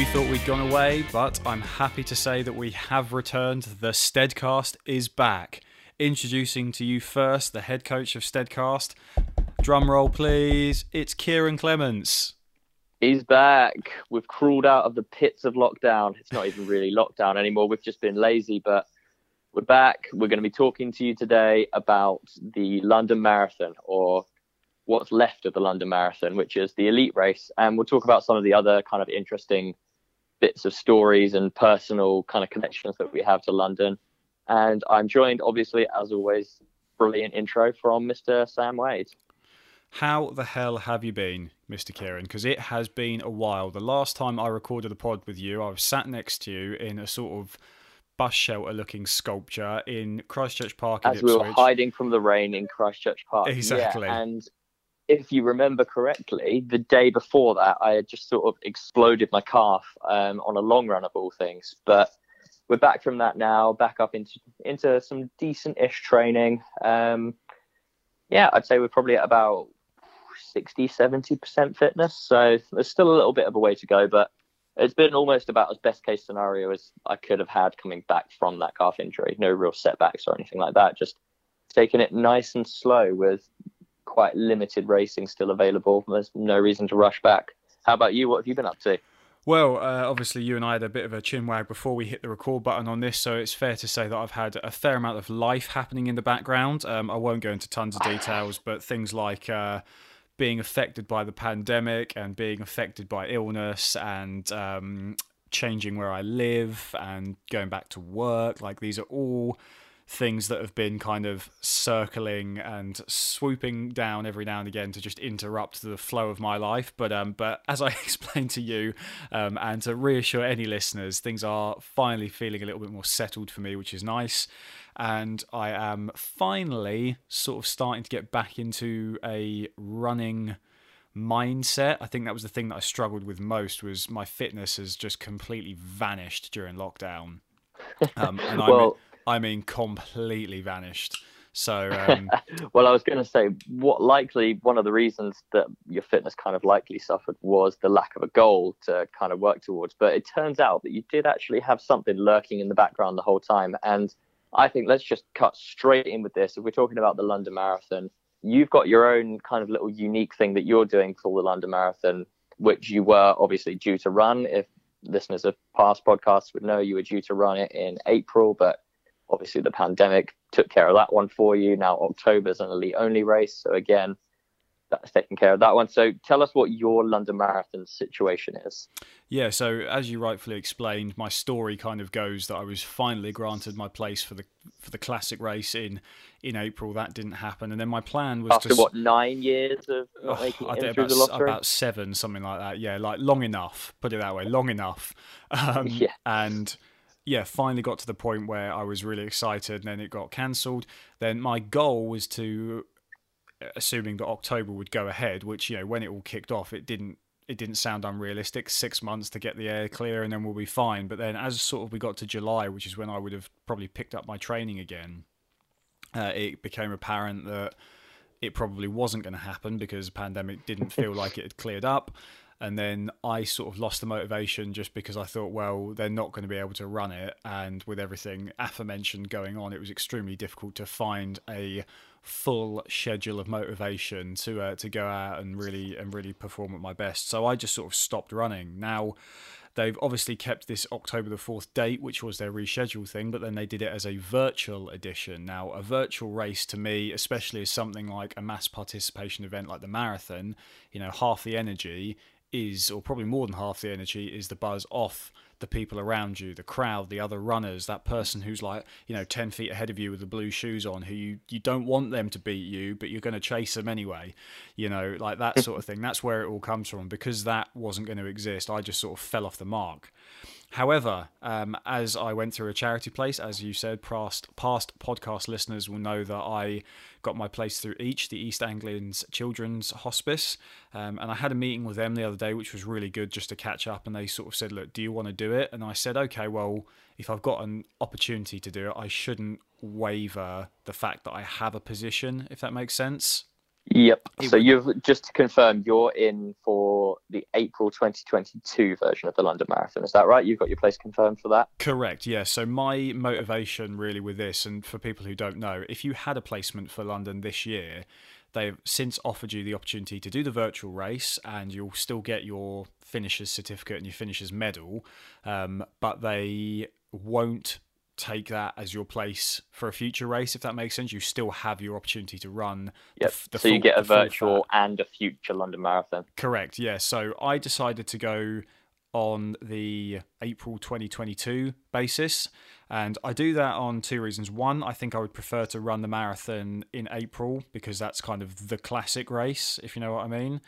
You thought we'd gone away, but I'm happy to say that we have returned. The Steadcast is back. Introducing to you first the head coach of Steadcast. Drum roll, please. It's Kieran Clements. He's back. We've crawled out of the pits of lockdown. It's not even really lockdown anymore. We've just been lazy, but we're back. We're going to be talking to you today about the London Marathon or what's left of the London Marathon, which is the elite race. And we'll talk about some of the other kind of interesting bits of stories and personal kind of connections that we have to London. And I'm joined, obviously, as always, brilliant intro from Mr. Sam Wade. How the hell have you been, Mr. Kieran? Because it has been a while. The last time I recorded a pod with you, I was sat next to you in a sort of bus shelter looking sculpture in Christchurch Park. As we were hiding from the rain in Christchurch Park. Exactly. Yeah, and if you remember correctly, the day before that, I had just sort of exploded my calf um, on a long run of all things. But we're back from that now, back up into into some decent-ish training. Um, yeah, I'd say we're probably at about 60, 70% fitness. So there's still a little bit of a way to go, but it's been almost about as best case scenario as I could have had coming back from that calf injury. No real setbacks or anything like that. Just taking it nice and slow with quite limited racing still available. There's no reason to rush back. How about you? What have you been up to? Well, uh, obviously, you and I had a bit of a chin wag before we hit the record button on this, so it's fair to say that I've had a fair amount of life happening in the background. Um, I won't go into tons of details, but things like uh, being affected by the pandemic and being affected by illness and um, changing where I live and going back to work like these are all things that have been kind of circling and swooping down every now and again to just interrupt the flow of my life. But um, but as I explained to you, um, and to reassure any listeners, things are finally feeling a little bit more settled for me, which is nice. And I am finally sort of starting to get back into a running mindset. I think that was the thing that I struggled with most was my fitness has just completely vanished during lockdown. Um, and well, I mean, completely vanished. So, um... well, I was going to say, what likely one of the reasons that your fitness kind of likely suffered was the lack of a goal to kind of work towards. But it turns out that you did actually have something lurking in the background the whole time. And I think let's just cut straight in with this. If we're talking about the London Marathon, you've got your own kind of little unique thing that you're doing for the London Marathon, which you were obviously due to run. If listeners of past podcasts would know, you were due to run it in April, but obviously the pandemic took care of that one for you. Now October's an elite only race, so again, that's taking care of that one. So tell us what your London Marathon situation is. Yeah, so as you rightfully explained, my story kind of goes that I was finally granted my place for the for the classic race in in April. That didn't happen, and then my plan was after to, what nine years of not oh, making I it through about. About seven, something like that. Yeah, like long enough. Put it that way, long enough. Um, yeah, and yeah, finally got to the point where I was really excited, and then it got cancelled. Then my goal was to, assuming that October would go ahead, which you know when it all kicked off, it didn't. It didn't sound unrealistic. Six months to get the air clear, and then we'll be fine. But then, as sort of we got to July, which is when I would have probably picked up my training again, uh, it became apparent that it probably wasn't going to happen because the pandemic didn't feel like it had cleared up and then I sort of lost the motivation just because I thought, well, they're not going to be able to run it, and with everything aforementioned going on, it was extremely difficult to find a full schedule of motivation to uh, to go out and really and really perform at my best. So I just sort of stopped running. Now they've obviously kept this October the 4th date, which was their reschedule thing, but then they did it as a virtual edition. Now, a virtual race to me, especially as something like a mass participation event like the marathon, you know, half the energy is, or probably more than half the energy, is the buzz off the people around you, the crowd, the other runners, that person who's like, you know, 10 feet ahead of you with the blue shoes on, who you, you don't want them to beat you, but you're going to chase them anyway, you know, like that sort of thing. That's where it all comes from. Because that wasn't going to exist, I just sort of fell off the mark. However, um, as I went through a charity place, as you said, past past podcast listeners will know that I got my place through each the East Anglia's Children's Hospice, um, and I had a meeting with them the other day, which was really good just to catch up. And they sort of said, "Look, do you want to do it?" And I said, "Okay, well, if I've got an opportunity to do it, I shouldn't waver the fact that I have a position, if that makes sense." Yep. So you've just to confirm, you're in for the April 2022 version of the London Marathon. Is that right? You've got your place confirmed for that. Correct. Yeah. So my motivation really with this, and for people who don't know, if you had a placement for London this year, they've since offered you the opportunity to do the virtual race, and you'll still get your finisher's certificate and your finisher's medal, um, but they won't take that as your place for a future race, if that makes sense. You still have your opportunity to run. Yep. The, the so full, you get a virtual and a future London Marathon. Correct. Yeah. So I decided to go on the April 2022 basis. And I do that on two reasons. One, I think I would prefer to run the marathon in April because that's kind of the classic race, if you know what I mean.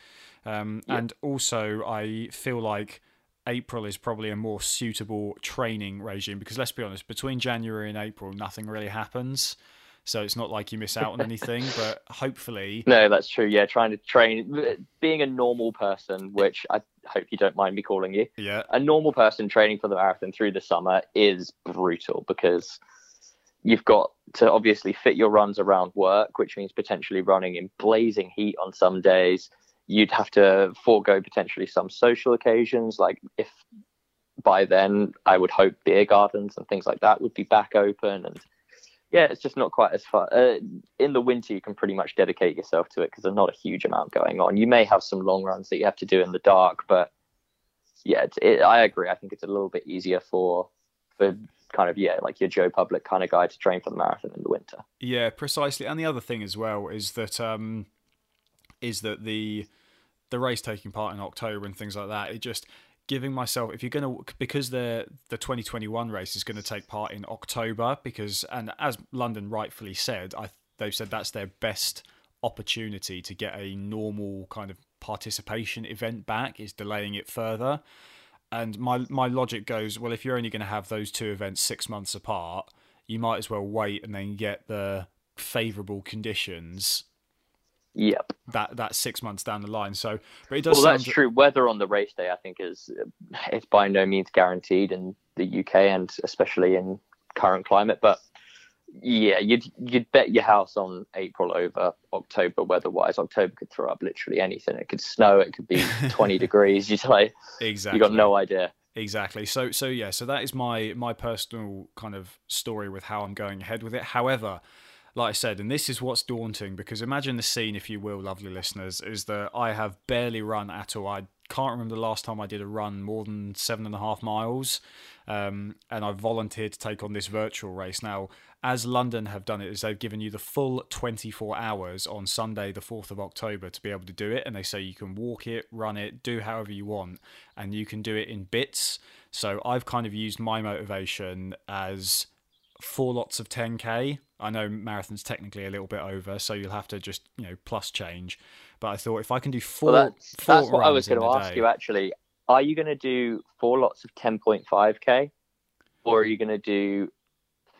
Um, yep. And also, I feel like April is probably a more suitable training regime because let's be honest, between January and April, nothing really happens. So it's not like you miss out on anything, but hopefully. No, that's true. Yeah, trying to train, being a normal person, which I hope you don't mind me calling you. Yeah. A normal person training for the marathon through the summer is brutal because you've got to obviously fit your runs around work, which means potentially running in blazing heat on some days you'd have to forego potentially some social occasions. Like if by then I would hope beer gardens and things like that would be back open. And yeah, it's just not quite as fun. Uh, in the winter, you can pretty much dedicate yourself to it because there's not a huge amount going on. You may have some long runs that you have to do in the dark, but yeah, it, I agree. I think it's a little bit easier for for kind of yeah, like your Joe Public kind of guy to train for the marathon in the winter. Yeah, precisely. And the other thing as well is that um, is that the the race taking part in October and things like that, it just giving myself if you're going to because the the 2021 race is going to take part in October because and as London rightfully said, I they've said that's their best opportunity to get a normal kind of participation event back is delaying it further. And my my logic goes, well, if you're only going to have those two events six months apart, you might as well wait and then get the favourable conditions Yep. That that's six months down the line. So, but it does. Well, that's true. Weather on the race day, I think, is it's by no means guaranteed in the UK and especially in current climate. But yeah, you'd you'd bet your house on April over October weather-wise. October could throw up literally anything. It could snow. It could be 20 degrees. You like exactly. You got no idea. Exactly. So so yeah. So that is my my personal kind of story with how I'm going ahead with it. However like I said, and this is what's daunting because imagine the scene, if you will, lovely listeners, is that I have barely run at all. I can't remember the last time I did a run more than seven and a half miles, um, and I volunteered to take on this virtual race. Now, as London have done it, is they've given you the full 24 hours on Sunday, the 4th of October, to be able to do it, and they say you can walk it, run it, do however you want, and you can do it in bits. So I've kind of used my motivation as four lots of 10k. I know marathon's technically a little bit over, so you'll have to just you know plus change. But I thought if I can do four, well, that's, four that's what I was going to ask day, you actually. Are you going to do four lots of 10.5k, or are you going to do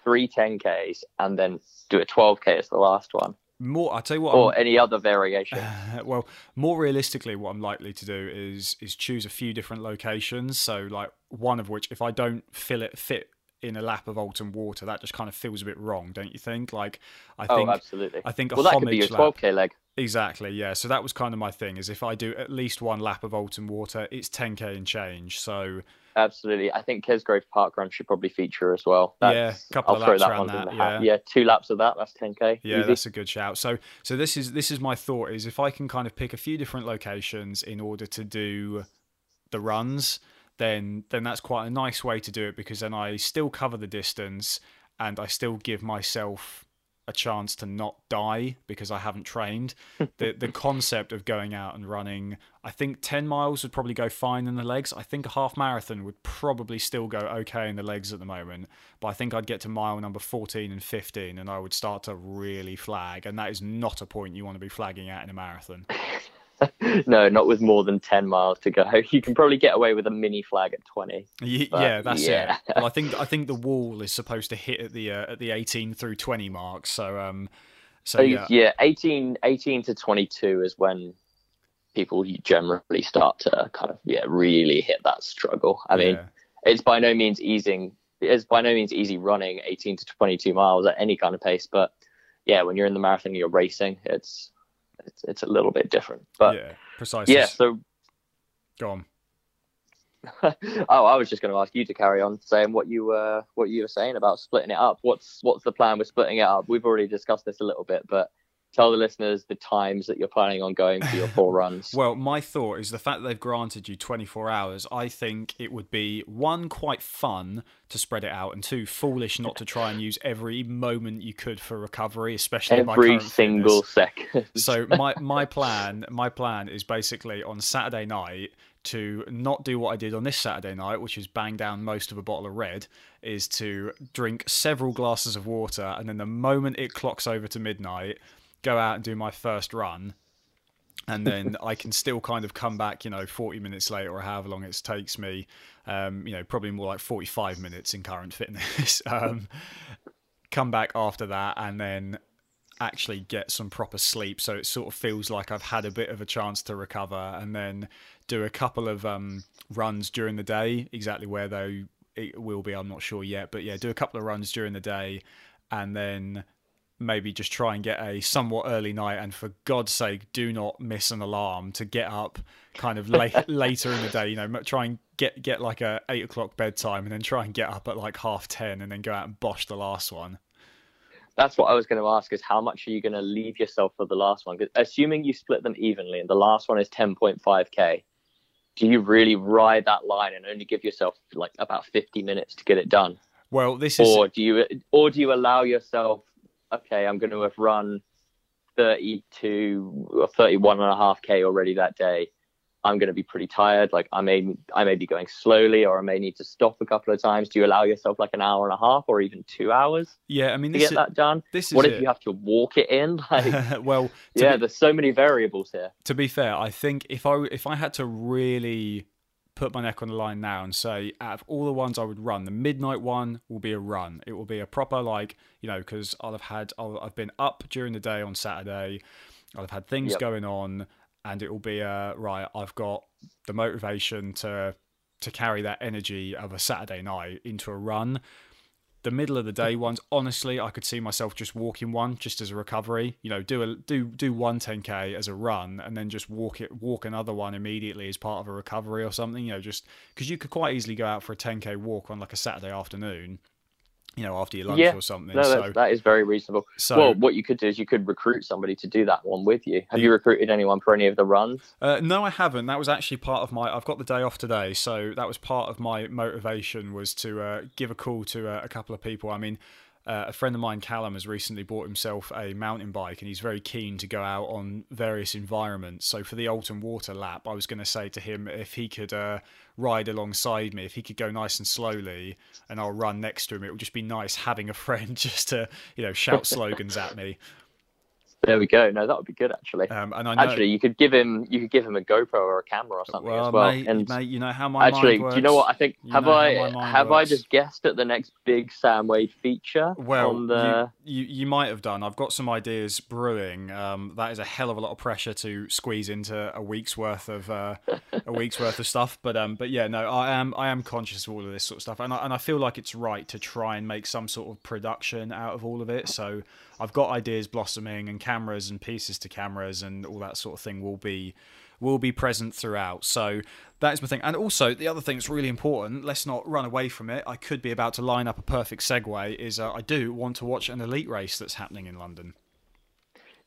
three 10ks and then do a 12k as the last one? More, I tell you what, or I'm, any other variation. Uh, well, more realistically, what I'm likely to do is is choose a few different locations. So, like one of which, if I don't fill it fit in a lap of Alton Water, that just kind of feels a bit wrong, don't you think? Like, I oh, think, oh, absolutely. I think well, that could be your 12k lap, leg. Exactly, yeah. So that was kind of my thing: is if I do at least one lap of Alton Water, it's 10k and change. So absolutely, I think Kesgrave Park Run should probably feature as well. That's, yeah, a couple I'll of laps around that. Yeah. yeah, two laps of that. That's 10k. Yeah, Easy. that's a good shout. So, so this is this is my thought: is if I can kind of pick a few different locations in order to do the runs then then that's quite a nice way to do it because then I still cover the distance and I still give myself a chance to not die because I haven't trained. the the concept of going out and running, I think 10 miles would probably go fine in the legs. I think a half marathon would probably still go okay in the legs at the moment, but I think I'd get to mile number 14 and 15 and I would start to really flag and that is not a point you want to be flagging at in a marathon. no, not with more than 10 miles to go. You can probably get away with a mini flag at 20. yeah, that's yeah. it. Well, I think I think the wall is supposed to hit at the uh, at the 18 through 20 mark. So um so yeah. yeah, 18 18 to 22 is when people generally start to kind of yeah, really hit that struggle. I mean, yeah. it's by no means easing it's by no means easy running 18 to 22 miles at any kind of pace, but yeah, when you're in the marathon, you're racing. It's it's, it's a little bit different. But yeah, precisely. Yeah, so go on. oh, I was just going to ask you to carry on saying what you were uh, what you were saying about splitting it up. What's what's the plan with splitting it up? We've already discussed this a little bit, but tell the listeners the times that you're planning on going for your four runs. well, my thought is the fact that they've granted you 24 hours, I think it would be one, quite fun to spread it out, and two, foolish not to try and use every moment you could for recovery, especially every single fitness. second. so my my plan, my plan is basically on Saturday night to not do what I did on this Saturday night, which is bang down most of a bottle of red, is to drink several glasses of water, and then the moment it clocks over to midnight, go out and do my first run and then I can still kind of come back, you know, 40 minutes later or however long it takes me, um, you know, probably more like 45 minutes in current fitness. um, come back after that and then actually get some proper sleep so it sort of feels like I've had a bit of a chance to recover and then do a couple of um, runs during the day, exactly where though it will be, I'm not sure yet, but yeah, do a couple of runs during the day and then maybe just try and get a somewhat early night and for god's sake do not miss an alarm to get up kind of late, later in the day you know try and get get like a eight o'clock bedtime and then try and get up at like half ten and then go out and bosh the last one. That's what i was going to ask is how much are you going to leave yourself for the last one? Because assuming you split them evenly and the last one is 10.5k do you really ride that line and only give yourself like about 50 minutes to get it done? Well this is or do you or do you allow yourself okay, I'm going to have run 32 or 31 and a half K already that day. I'm going to be pretty tired. Like I may, I may be going slowly, or I may need to stop a couple of times. Do you allow yourself like an hour and a half, or even two hours? Yeah, I mean, to get is, that done. This is what if it. you have to walk it in? Like, well, yeah, be, there's so many variables here. To be fair, I think if I if I had to really put my neck on the line now and say, out of all the ones I would run, the midnight one will be a run. It will be a proper like you know because I'll have had i have been up during the day on Saturday. I'll have had things yep. going on, and it will be a right. I've got the motivation to to carry that energy of a Saturday night into a run the middle of the day ones honestly i could see myself just walking one just as a recovery you know do a do do one 10k as a run and then just walk it walk another one immediately as part of a recovery or something you know just because you could quite easily go out for a 10k walk on like a saturday afternoon you know, after your lunch yeah, or something. No, so, that is very reasonable. So, well, what you could do is you could recruit somebody to do that one with you. Have you recruited anyone for any of the runs? Uh, no, I haven't. That was actually part of my. I've got the day off today, so that was part of my motivation was to uh, give a call to uh, a couple of people. I mean, uh, a friend of mine, Callum, has recently bought himself a mountain bike and he's very keen to go out on various environments. So, for the Alton Water lap, I was going to say to him if he could uh, ride alongside me, if he could go nice and slowly and I'll run next to him, it would just be nice having a friend just to, you know, shout slogans at me. There we go. No, that would be good actually. Um, and I know, actually, you could give him you could give him a GoPro or a camera or something well, as well. Mate, and mate, you know how my actually, do you know what I think? You have I have works. I just guessed at the next big Sam Wade feature? Well, the... you, you, you might have done. I've got some ideas brewing. Um, that is a hell of a lot of pressure to squeeze into a week's worth of uh, a week's worth of stuff. But um, but yeah, no, I am I am conscious of all of this sort of stuff, and I, and I feel like it's right to try and make some sort of production out of all of it. So I've got ideas blossoming, and cameras and pieces to cameras and all that sort of thing will be will be present throughout. So that is my thing. And also the other thing that's really important. Let's not run away from it. I could be about to line up a perfect segue. Is uh, I do want to watch an elite race that's happening in London.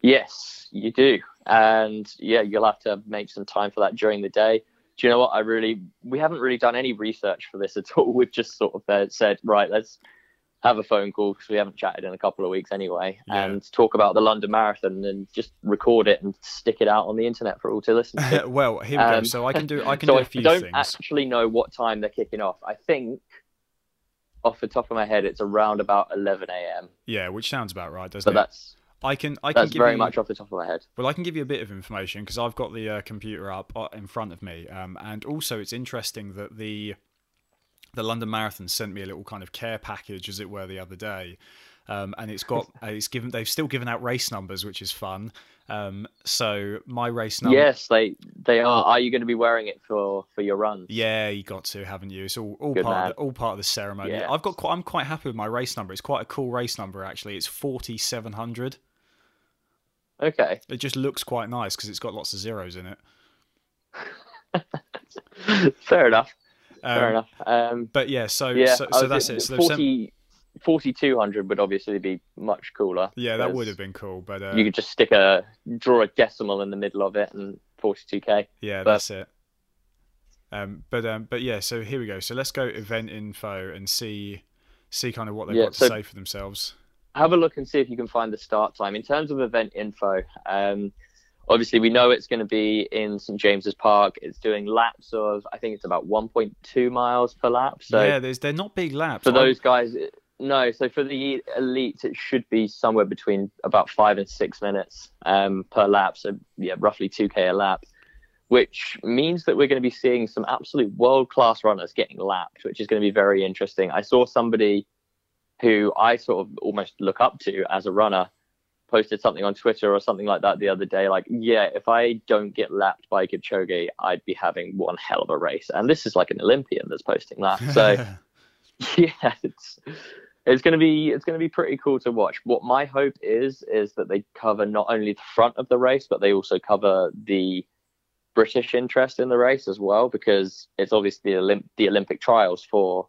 Yes, you do, and yeah, you'll have to make some time for that during the day. Do you know what? I really we haven't really done any research for this at all. We've just sort of said, right, let's have a phone call because we haven't chatted in a couple of weeks anyway, yeah. and talk about the London Marathon and just record it and stick it out on the internet for all to listen to. well, here we um, go. So I can do I can so do a few things. I don't things. actually know what time they're kicking off. I think off the top of my head, it's around about 11 a.m. Yeah, which sounds about right, doesn't so it? that's I can I can give very you, much off the top of my head. Well, I can give you a bit of information because I've got the uh, computer up uh, in front of me, um, and also it's interesting that the the London Marathon sent me a little kind of care package, as it were, the other day. Um, and it's got it's given they've still given out race numbers, which is fun. Um, so my race number. Yes, they they are. Are you going to be wearing it for for your runs? Yeah, you got to, haven't you? It's all, all part of the, all part of the ceremony. Yeah. I've got quite, I'm quite happy with my race number. It's quite a cool race number actually. It's forty seven hundred. Okay. It just looks quite nice because it's got lots of zeros in it. Fair enough. Um, Fair enough. Um, But yeah, so yeah, so, so that's it. So they've sent- 40, 4200 would obviously be much cooler. yeah, that would have been cool. But uh, You could just stick a draw a decimal in the middle of it and 42k. yeah, but- that's it. Um, but um, but yeah, so here we go. So let's go event info and see see kind of what they've Yeah, got to so- say for themselves. have a look and see if you can find the start time. In terms of event info, um, obviously we know it's going to be in St James's Park. It's doing laps of, I think it's about 1.2 miles per lap. So yeah, there's they're not big laps. for those guys, no. So for the elite, it should be somewhere between about five and six minutes um, per lap. So yeah, roughly 2k a lap. Which means that we're going to be seeing some absolute world class runners getting lapped, which is going to be very interesting. I saw somebody who I sort of almost look up to as a runner posted something on Twitter or something like that the other day. Like, yeah, if I don't get lapped by Kipchoge, I'd be having one hell of a race. And this is like an Olympian that's posting that. So yeah, it's it's gonna be it's gonna be pretty cool to watch. What my hope is is that they cover not only the front of the race, but they also cover the British interest in the race as well, because it's obviously the, Olymp- the Olympic trials for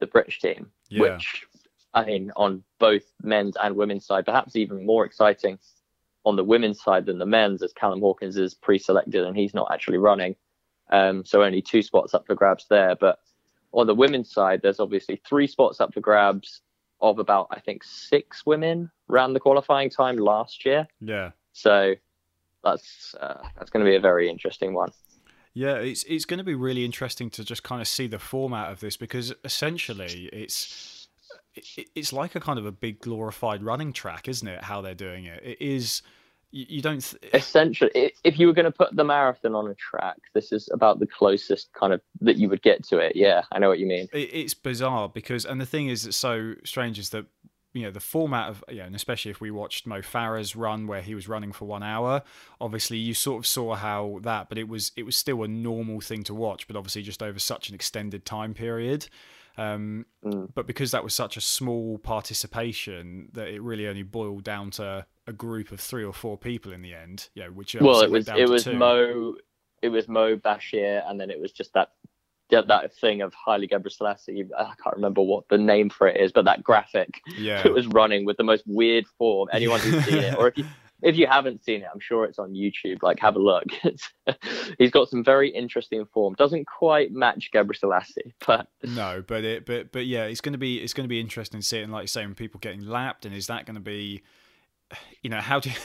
the British team, Yeah. which I mean, on both men's and women's side, perhaps even more exciting on the women's side than the men's, as Callum Hawkins is pre-selected and he's not actually running. Um, so only two spots up for grabs there. But on the women's side, there's obviously three spots up for grabs of about I think six women ran the qualifying time last year. yeah. So that's uh, that's going to be a very interesting one. Yeah, it's it's going to be really interesting to just kind of see the format of this because essentially it's it, it's like a kind of a big glorified running track, isn't it? How they're doing it, it is. You, don't. Th- Essentially, if you were going to put the marathon on a track, this is about the closest kind of that you would get to it. Yeah, I know what you mean. it's bizarre because, and the thing is that's so strange is that you know the format of you know, and especially if we watched Mo Farah's run where he was running for one hour, obviously you sort of saw how that, but it was it was still a normal thing to watch, but obviously just over such an extended time period. Um, Mm. but because that was such a small participation that it really only boiled down to a group of three or four people in the end. Yeah, which Well, it was it was two. Mo, it was Mo Bashir, and then it was just that that, that thing of Haile Gebrselassie. I can't remember what the name for it is, but that graphic Yeah, that was running with the most weird form. Anyone who's seen it, or if you if you haven't seen it, I'm sure it's on YouTube. Like, have a look. He's got some very interesting form. Doesn't quite match Gebrselassie, but No, but it, but but yeah, it's going to be it's going to be interesting to see it. And like you say, when people getting lapped, and is that going to be, you know, how do you,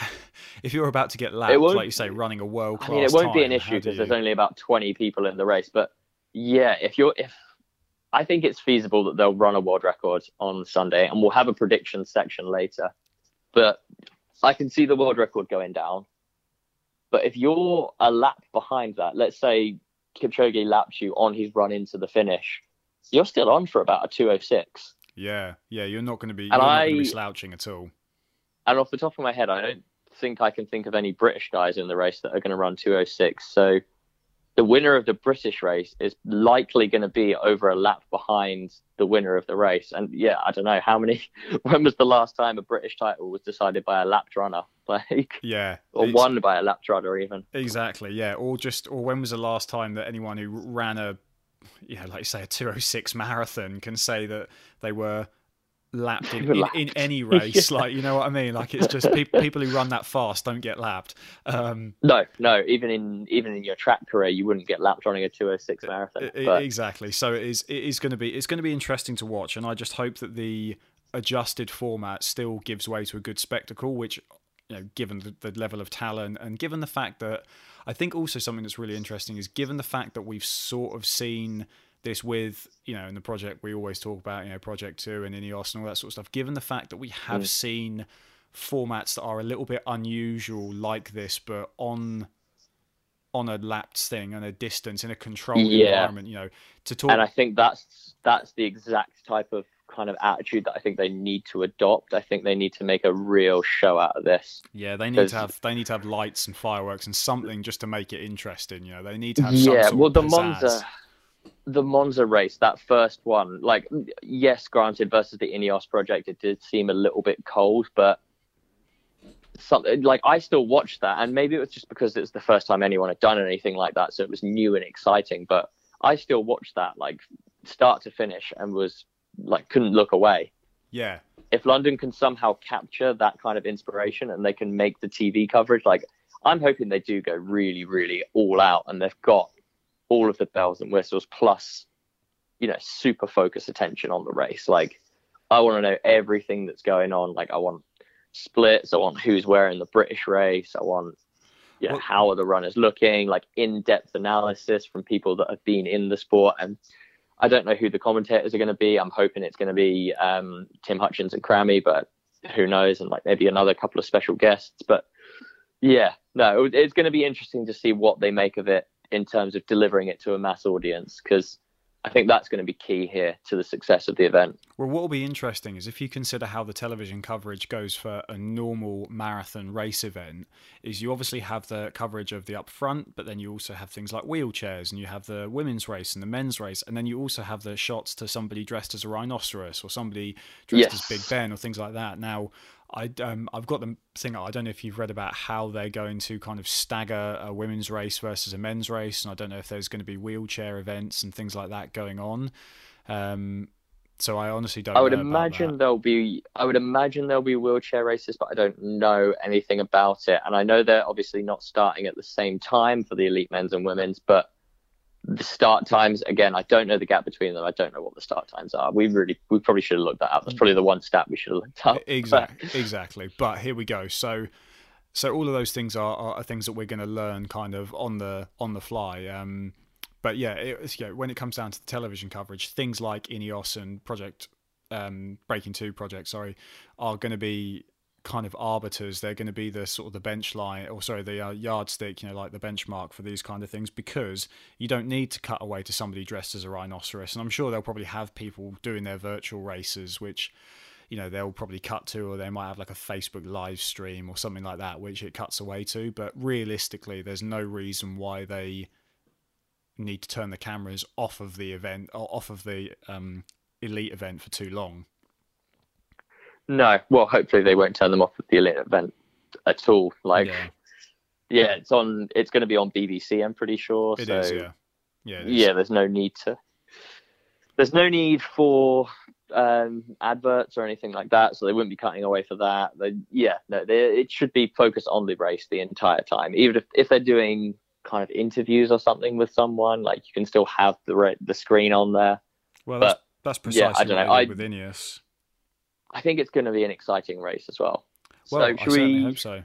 if you're about to get lapped, like you say, running a world class, I mean, it won't be an issue because there's only about 20 people in the race. But yeah, if you're if I think it's feasible that they'll run a world record on Sunday, and we'll have a prediction section later. But I can see the world record going down. But if you're a lap behind that, let's say Kipchoge laps you on his run into the finish, you're still on for about a 206. yeah, yeah, you're not going to be And not going to I- be slouching at all. And off the top of my head, I don't think I can think of any British guys in the race that are going to run 206. So the winner of the British race is likely going to be over a lap behind the winner of the race. And yeah, I don't know how many. When was the last time a British title was decided by a lap runner, like Yeah, or won by a lap runner even? Exactly, yeah. Or just, or when was the last time that anyone who ran a, yeah, like you say, a 206 marathon can say that they were lapped in, in, in any race? Like, you know what I mean? Like, it's just pe- people who run that fast don't get lapped. Um, No, no. Even in even in your track career, you wouldn't get lapped running a 206 marathon. I- I- But exactly. So it is. It is going to be. It's going to be interesting to watch, and I just hope that the adjusted format still gives way to a good spectacle. Which, you know, given the, the level of talent, and given the fact that I think also something that's really interesting is given the fact that we've sort of seen this with you know in the project we always talk about you know project 2 and ineos and all that sort of stuff given the fact that we have Mm. seen formats that are a little bit unusual like this but on on a lapped thing and a distance in a controlled Yeah. environment you know to talk and I think that's that's the exact type of kind of attitude that I think they need to adopt. I think they need to make a real show out of this. yeah they need to have they need to have lights and fireworks and something just to make it interesting you know they need to have yeah, well, the pizzazz. Monza, the Monza race, that first one, like yes, granted, versus the Ineos project, it did seem a little bit cold, but something like I still watched that, and maybe it was just because it's the first time anyone had done anything like that, so it was new and exciting. But I still watched that like start to finish and was like couldn't look away. Yeah. If London can somehow capture that kind of inspiration and they can make the TV coverage, like I'm hoping they do go really, really all out and they've got all of the bells and whistles plus, you know, super focus attention on the race. Like I want to know everything that's going on. Like I want splits. I want who's wearing the British race. I want yeah, well, how are the runners looking? Like in-depth analysis from people that have been in the sport. And I don't know who the commentators are going to be. I'm hoping it's going to be um, Tim Hutchins and Crammy, but who knows? And like maybe another couple of special guests. But yeah, no, it's going to be interesting to see what they make of it in terms of delivering it to a mass audience because I think that's going to be key here to the success of the event. Well, what will be interesting is if you consider how the television coverage goes for a normal marathon race event, is you obviously have the coverage of the up front, but then you also have things like wheelchairs, and you have the women's race and the men's race, and then you also have the shots to somebody dressed as a rhinoceros or somebody dressed yes. as Big Ben or things like that. Now, I um, I've got the thing. I don't know if you've read about how they're going to kind of stagger a women's race versus a men's race, and I don't know if there's going to be wheelchair events and things like that going on. Um, so I honestly don't. I would imagine there'll be. I would imagine there'll be wheelchair races, but I don't know anything about it. And I know they're obviously not starting at the same time for the elite men's and women's, but the start times again i don't know the gap between them. I don't know what the start times are. We really we probably should have looked that up. That's probably the one stat we should have looked up. Exactly exactly. But here we go. So so all of those things are, are things that we're going to learn kind of on the on the fly. Um but yeah it, know, when it comes down to the television coverage things like ineos and project um breaking two project sorry are going to be kind of arbiters. They're going to be the sort of the bench line, or sorry, the uh, yardstick, you know, like the benchmark for these kind of things, because you don't need to cut away to somebody dressed as a rhinoceros. And I'm sure they'll probably have people doing their virtual races, which you know they'll probably cut to, or they might have like a Facebook live stream or something like that, which it cuts away to. But realistically, there's no reason why they need to turn the cameras off of the event or off of the um, elite event for too long no, well, hopefully they won't turn them off at the elite event at all. Like, yeah, yeah it's on. It's going to be on BBC. I'm pretty sure. It so, is, yeah, yeah, yeah. There's no need to. There's no need for um, adverts or anything like that, so they wouldn't be cutting away for that. They, yeah, no, they, it should be focused on the race the entire time. Even if, if they're doing kind of interviews or something with someone, like you can still have the the screen on there. Well, that's, that's precisely yeah, I don't know. I, with Ineos. I think it's going to be an exciting race as well. Well, so, I we, hope so.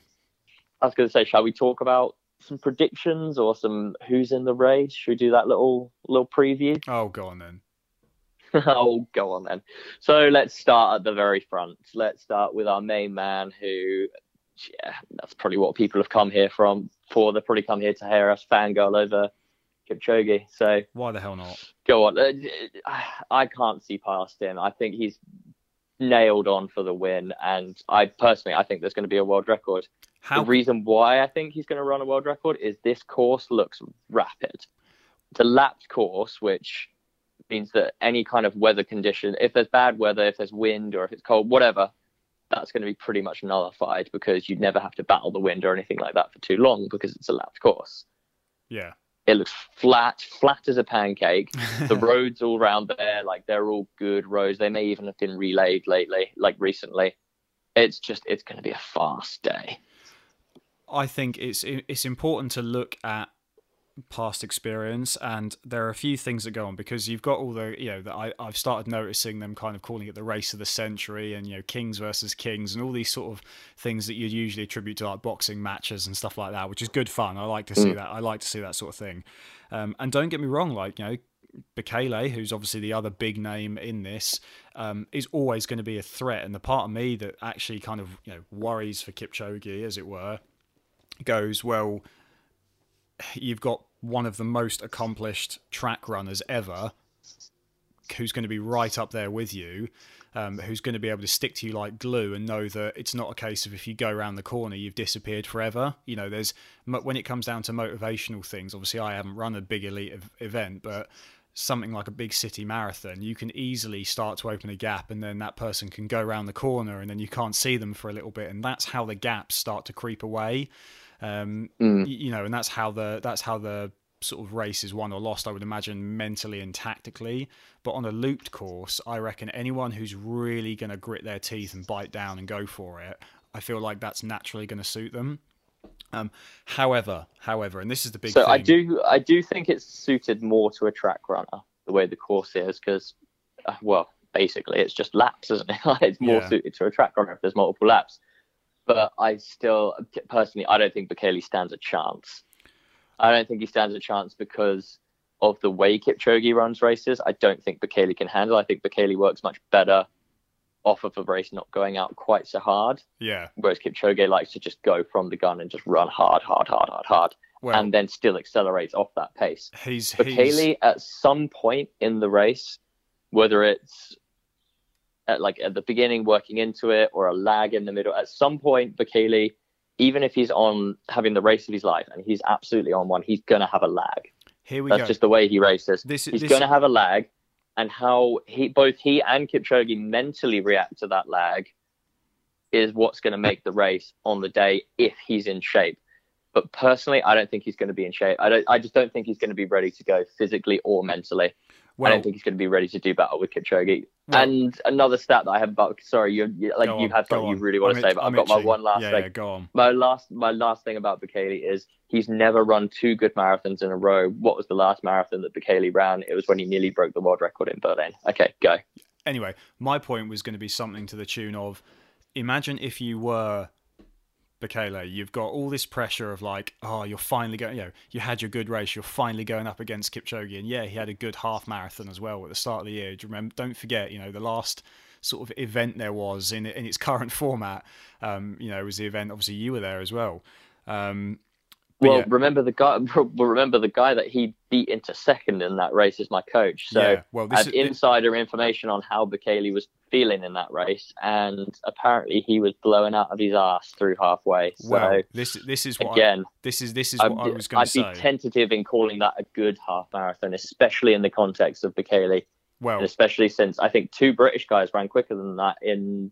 I was going to say, shall we talk about some predictions or some who's in the race? Should we do that little little preview? Oh, go on then. oh, go on then. So let's start at the very front. Let's start with our main man, who, yeah, that's probably what people have come here from. For they've probably come here to hear us fangirl over Kipchoge. So why the hell not? Go on. Uh, I can't see past him. I think he's nailed on for the win. And I personally, I think there's going to be a world record. How... The reason why I think he's going to run a world record is this course looks rapid. It's a lapped course, which means that any kind of weather condition, if there's bad weather, if there's wind or if it's cold, whatever, that's going to be pretty much nullified because you'd never have to battle the wind or anything like that for too long because it's a lapped course. Yeah. It looks flat, flat as a pancake. the roads all around there, like they're all good roads. They may even have been relayed lately, like recently. It's just, it's going to be a fast day. I think it's it's important to look at past experience and there are a few things that go on because you've got all the you know that I, I've started noticing them kind of calling it the race of the century and you know kings versus kings and all these sort of things that you'd usually attribute to like boxing matches and stuff like that which is good fun I like to see mm. that I like to see that sort of thing um, and don't get me wrong like you know Bekele, who's obviously the other big name in this, um, is always going to be a threat. And the part of me that actually kind of you know worries for Kipchoge, as it were, goes well. You've got one of the most accomplished track runners ever, who's going to be right up there with you, um, who's going to be able to stick to you like glue and know that it's not a case of if you go around the corner, you've disappeared forever. You know, there's when it comes down to motivational things. Obviously, I haven't run a big elite event, but something like a big city marathon, you can easily start to open a gap and then that person can go around the corner and then you can't see them for a little bit. And that's how the gaps start to creep away. Um, mm. You know, and that's how the that's how the sort of race is won or lost, I would imagine mentally and tactically. But on a looped course, I reckon anyone who's really going to grit their teeth and bite down and go for it, I feel like that's naturally going to suit them. Um, however, however, and this is the big. So thing. I do, I do think it's suited more to a track runner the way the course is because, uh, well, basically it's just laps, isn't it? it's more yeah. suited to a track runner if there's multiple laps. But I still, personally, I don't think Bekele stands a chance. I don't think he stands a chance because of the way Kipchoge runs races. I don't think Bekele can handle. I think Bekele works much better off of a race not going out quite so hard. Yeah. Whereas Kipchoge likes to just go from the gun and just run hard, hard, hard, hard, hard, well, and then still accelerates off that pace. He's but he's... at some point in the race, whether it's at like at the beginning working into it or a lag in the middle, at some point Bekele, even if he's on having the race of his life and he's absolutely on one, he's gonna have a lag. Here we go That's go. just the way he races. This, he's this... gonna have a lag and how he both he and Kipchoge mentally react to that lag is what's going to make the race on the day if he's in shape. But personally, I don't think he's going to be in shape. I don't. I just don't think he's going to be ready to go physically or mentally. Well, I don't think he's going to be ready to do battle with Kipchoge. Well, and another stat that I have about sorry, you like you have something you really want I'm to say, but I've got my one last yeah, thing. Yeah, go on. My last my last thing about Bekele is he's never run two good marathons in a row. What was the last marathon that Bekele ran? It was when he nearly broke the world record in Berlin. Okay, go. Anyway, my point was going to be something to the tune of imagine if you were Bekele, you've got all this pressure of like, oh, you're finally going, you know, you had your good race, you're finally going up against Kipchoge, and yeah, he had a good half marathon as well at the start of the year. Do you remember? Don't forget, you know, the last sort of event there was in in its current format, um, you know, was the event. Obviously, you were there as well. Um, well, yeah. remember the guy. Remember the guy that he beat into second in that race is my coach. So yeah. well, I have is, insider this... information on how Bekele was feeling in that race, and apparently he was blowing out of his ass through halfway. So well, this this is what again. I, this is this is what i was going to say. I'd be tentative in calling that a good half marathon, especially in the context of Bekele. Well, and especially since I think two British guys ran quicker than that in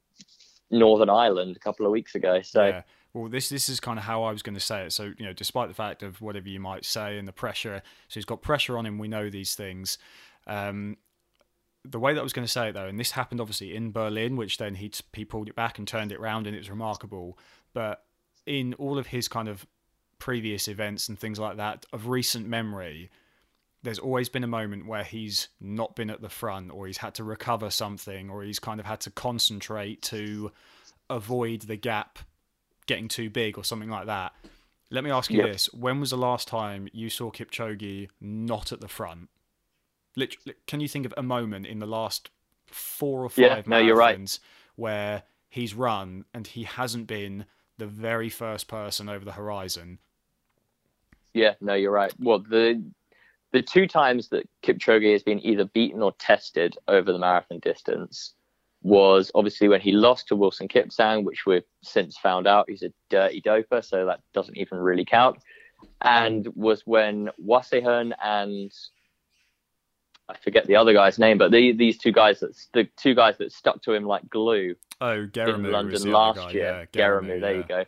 Northern Ireland a couple of weeks ago. So. Yeah well, this this is kind of how I was going to say it. So, you know, despite the fact of whatever you might say and the pressure, so he's got pressure on him. We know these things. Um, the way that I was going to say it though, and this happened obviously in Berlin, which then he he pulled it back and turned it around, and it was remarkable. But in all of his kind of previous events and things like that of recent memory, there's always been a moment where he's not been at the front, or he's had to recover something, or he's kind of had to concentrate to avoid the gap getting too big or something like that. Let me ask you yep. this: When was the last time you saw Kipchoge not at the front? Literally, can you think of a moment in the last four or five yeah, no, marathons right. where he's run and he hasn't been the very first person over the horizon? Yeah, no, you're right. Well, the the two times that Kipchoge has been either beaten or tested over the marathon distance was obviously when he lost to Wilson Kipsang, which we've since found out he's a dirty doper, so that doesn't even really count. And was when Wasihun and I forget the other guy's name, but the, these two guys that the two guys that stuck to him like glue. Oh, in London last year. Yeah, Geremew, there yeah. you go.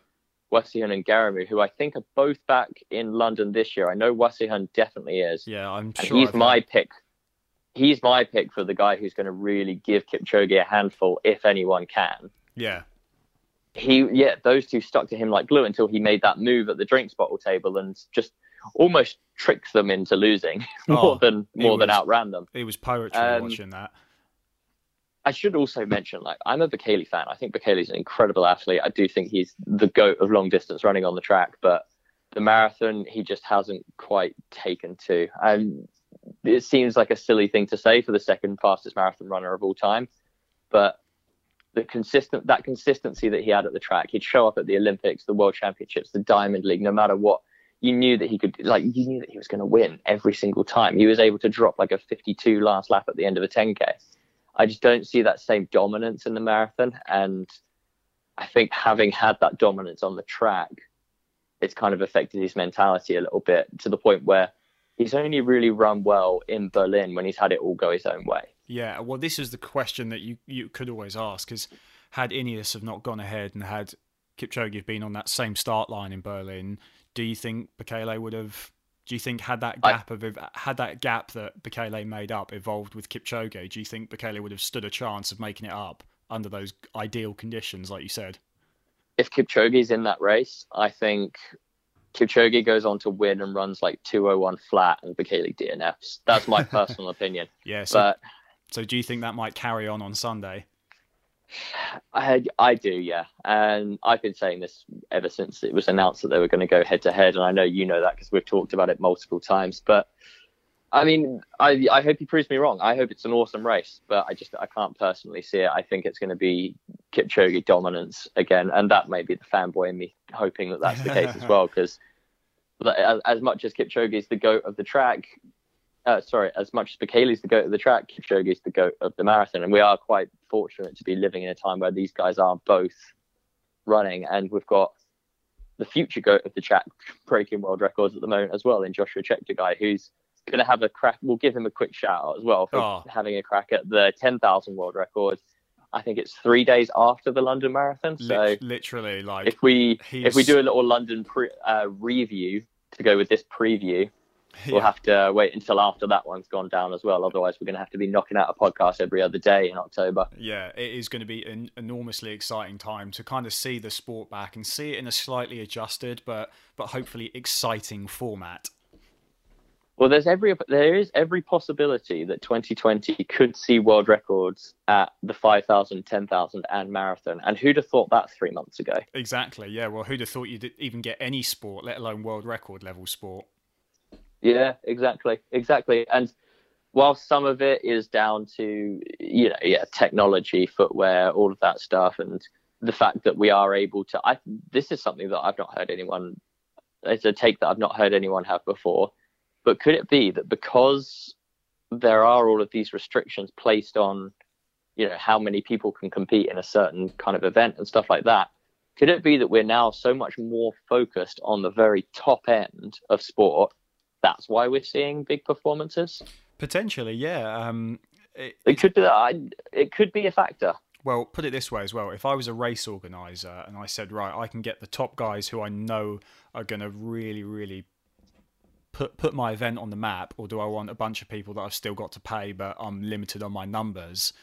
Wasihun and Geremew, who I think are both back in London this year. I know Wasihun definitely is. Yeah, I'm and sure. He's my pick he's my pick for the guy who's going to really give Kipchoge a handful if anyone can. Yeah. He yeah, those two stuck to him like glue until he made that move at the drinks bottle table and just almost tricked them into losing more oh, than more was, than outran them. It was poetry um, watching that. I should also mention, like, I'm a Bekele fan. I think Bekele's an incredible athlete. I do think he's the goat of long distance running on the track, but the marathon he just hasn't quite taken to. And it seems like a silly thing to say for the second fastest marathon runner of all time, but the consistent that consistency that he had at the track, he'd show up at the Olympics, the World Championships, the Diamond League, no matter what. You knew that he could, like, you knew that he was going to win every single time. He was able to drop like a 52 last lap at the end of a 10k. I just don't see that same dominance in the marathon, and I think having had that dominance on the track, it's kind of affected his mentality a little bit to the point where he's only really run well in Berlin when he's had it all go his own way. Yeah, well, this is the question that you, you could always ask: is had Ineos have not gone ahead and had Kipchoge have been on that same start line in Berlin, do you think Bekele would have? Do you think had that gap I, of had that gap that Bekele made up evolved with Kipchoge? Do you think Bekele would have stood a chance of making it up under those ideal conditions, like you said? If Kipchoge's in that race, I think Kipchoge goes on to win and runs like 201 flat and Bekele DNFs. That's my personal opinion. Yeah, so, but so do you think that might carry on on Sunday? I I do, yeah. And I've been saying this ever since it was announced that they were going to go head to head, and I know you know that because we've talked about it multiple times. But I mean, I I hope he proves me wrong. I hope it's an awesome race, but I just I can't personally see it. I think it's going to be Kipchoge dominance again, and that may be the fanboy in me hoping that that's the case as well. Because as, as much as Kipchoge is the goat of the track, uh, sorry, as much as Bekele's the goat of the track, Kipchoge's the goat of the marathon, and we are quite fortunate to be living in a time where these guys are both running, and we've got the future goat of the track breaking world records at the moment as well in Joshua Cheptegei, who's going to have a crack. We'll give him a quick shout out as well for oh. having a crack at the 10,000 world record. I think it's three days after the London Marathon. So literally, like if we he's... if we do a little London pre, uh, review to go with this preview, yeah. we'll have to uh, wait until after that one's gone down as well. Otherwise, we're going to have to be knocking out a podcast every other day in October. Yeah, it is going to be an enormously exciting time to kind of see the sport back and see it in a slightly adjusted but but hopefully exciting format. Well, there's every there is every possibility that 2020 could see world records at the 5,000, 10,000, and marathon. And who'd have thought that three months ago? Exactly. Yeah. Well, who'd have thought you'd even get any sport, let alone world record level sport? Yeah, exactly, exactly. And while some of it is down to you know yeah technology, footwear, all of that stuff, and the fact that we are able to, I this is something that I've not heard anyone. It's a take that I've not heard anyone have before. But could it be that because there are all of these restrictions placed on, you know, how many people can compete in a certain kind of event and stuff like that, could it be that we're now so much more focused on the very top end of sport that's why we're seeing big performances. Potentially, yeah. Um, it, it could be that. I, It could be a factor. Well, put it this way as well. If I was a race organizer and I said, right, I can get the top guys who I know are going to really, really put put my event on the map, or do I want a bunch of people that I've still got to pay, but I'm limited on my numbers?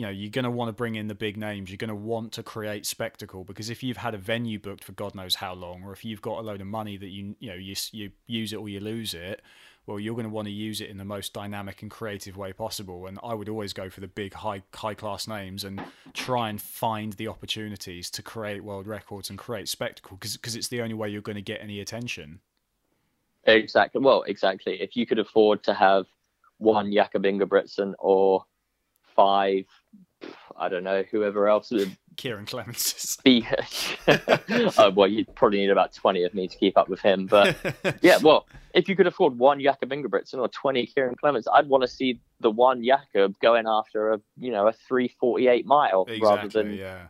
You know you're going to want to bring in the big names you're going to want to create spectacle because if you've had a venue booked for god knows how long or if you've got a load of money that you you know you, you use it or you lose it well you're going to want to use it in the most dynamic and creative way possible. And i would always go for the big high high class names and try and find the opportunities to create world records and create spectacle because it's the only way you're going to get any attention. Exactly well exactly. If you could afford to have one Jakob Ingebrigtsen or five, I don't know, whoever else would. Kieran Clemens. Be, oh, well, you'd probably need about 20 of me to keep up with him. But yeah, well, if you could afford one Jakob Ingebrigtsen or 20 Kieran Clemens, I'd want to see the one Jakob going after a, you know, a 348 mile exactly, rather than. Yeah.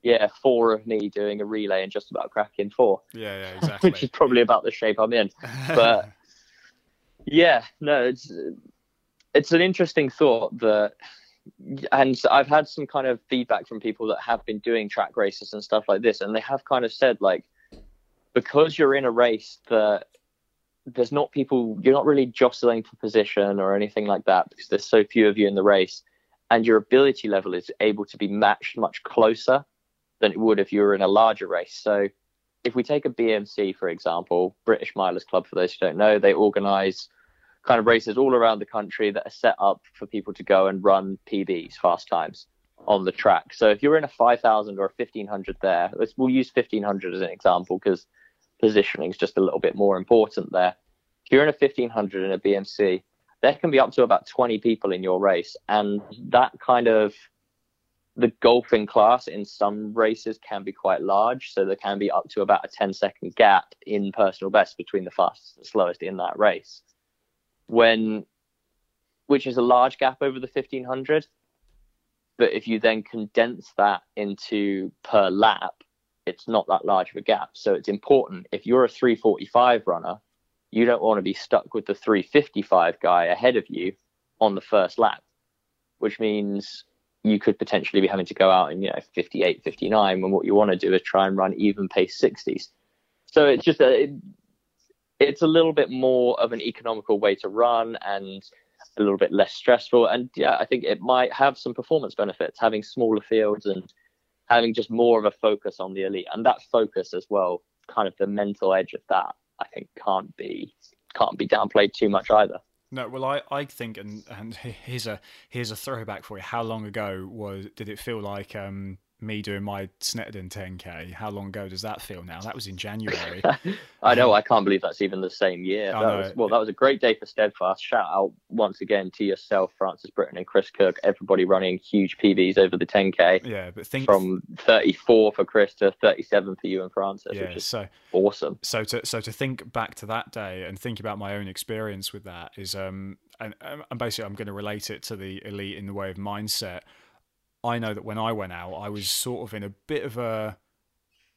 Yeah, four of me doing a relay and just about cracking four. Yeah, yeah, exactly. Which is probably about the shape I'm in. But yeah, no, it's it's an interesting thought that and I've had some kind of feedback from people that have been doing track races and stuff like this, and they have kind of said like, because you're in a race that there's not people, you're not really jostling for position or anything like that because there's so few of you in the race, and your ability level is able to be matched much closer than it would if you were in a larger race. So, if we take a BMC for example, British Milers Club, for those who don't know, they organise kind of races all around the country that are set up for people to go and run PBs, fast times on the track. So if you're in a 5,000 or a 1500 there, let's, we'll use 1500 as an example because positioning is just a little bit more important there. If you're in a 1500 in a BMC, there can be up to about 20 people in your race. And that kind of the golfing class in some races can be quite large. So there can be up to about a 10 second gap in personal best between the fastest and slowest in that race when which is a large gap over the 1500 but if you then condense that into per lap it's not that large of a gap so it's important if you're a 345 runner you don't want to be stuck with the 355 guy ahead of you on the first lap, which means you could potentially be having to go out in you know 58, 59 when what you want to do is try and run even pace 60s. So it's just a, it, it's a little bit more of an economical way to run and a little bit less stressful. And yeah, I think it might have some performance benefits having smaller fields and having just more of a focus on the elite. And that focus as well, kind of the mental edge of that, I think can't be can't be downplayed too much either. No, well, I, I think, and and here's a here's a throwback for you. How long ago was did it feel like um, me doing my Snetterton 10k. How long ago does that feel now? That was in January. I know. I can't believe that's even the same year. That was, well, that was a great day for Steadfast. Shout out once again to yourself, Francis Britton, and Chris Cook. Everybody running huge PBs over the 10k. Yeah, but think from 34 for Chris to 37 for you and Francis. Yeah, so awesome. So to so to think back to that day and think about my own experience with that is um and and basically I'm going to relate it to the elite in the way of mindset I know that when I went out, I was sort of in a bit of a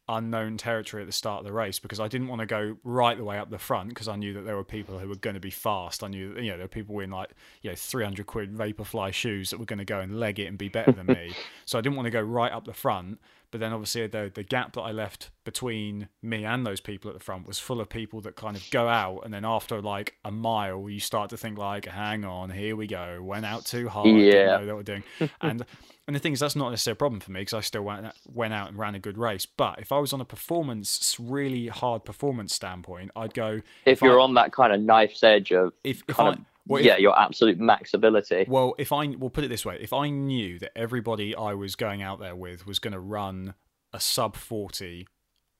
unknown territory at the start of the race because I didn't want to go right the way up the front because I knew that there were people who were going to be fast. I knew that, you know there were people in like you know 300 quid Vaporfly shoes that were going to go and leg it and be better than me. so I didn't want to go right up the front. But then obviously the the gap that I left between me and those people at the front was full of people that kind of go out and then after like a mile you start to think like, hang on, here we go, went out too hard, yeah, know what we're doing, and and the thing is that's not necessarily a problem for me because I still went went out and ran a good race. But if I was on a performance, really hard performance standpoint, I'd go. If, if you're I, on that kind of knife's edge of if, if I, of, well, yeah, your absolute max ability. Well, if I we'll put it this way, if I knew that everybody I was going out there with was going to run a sub forty,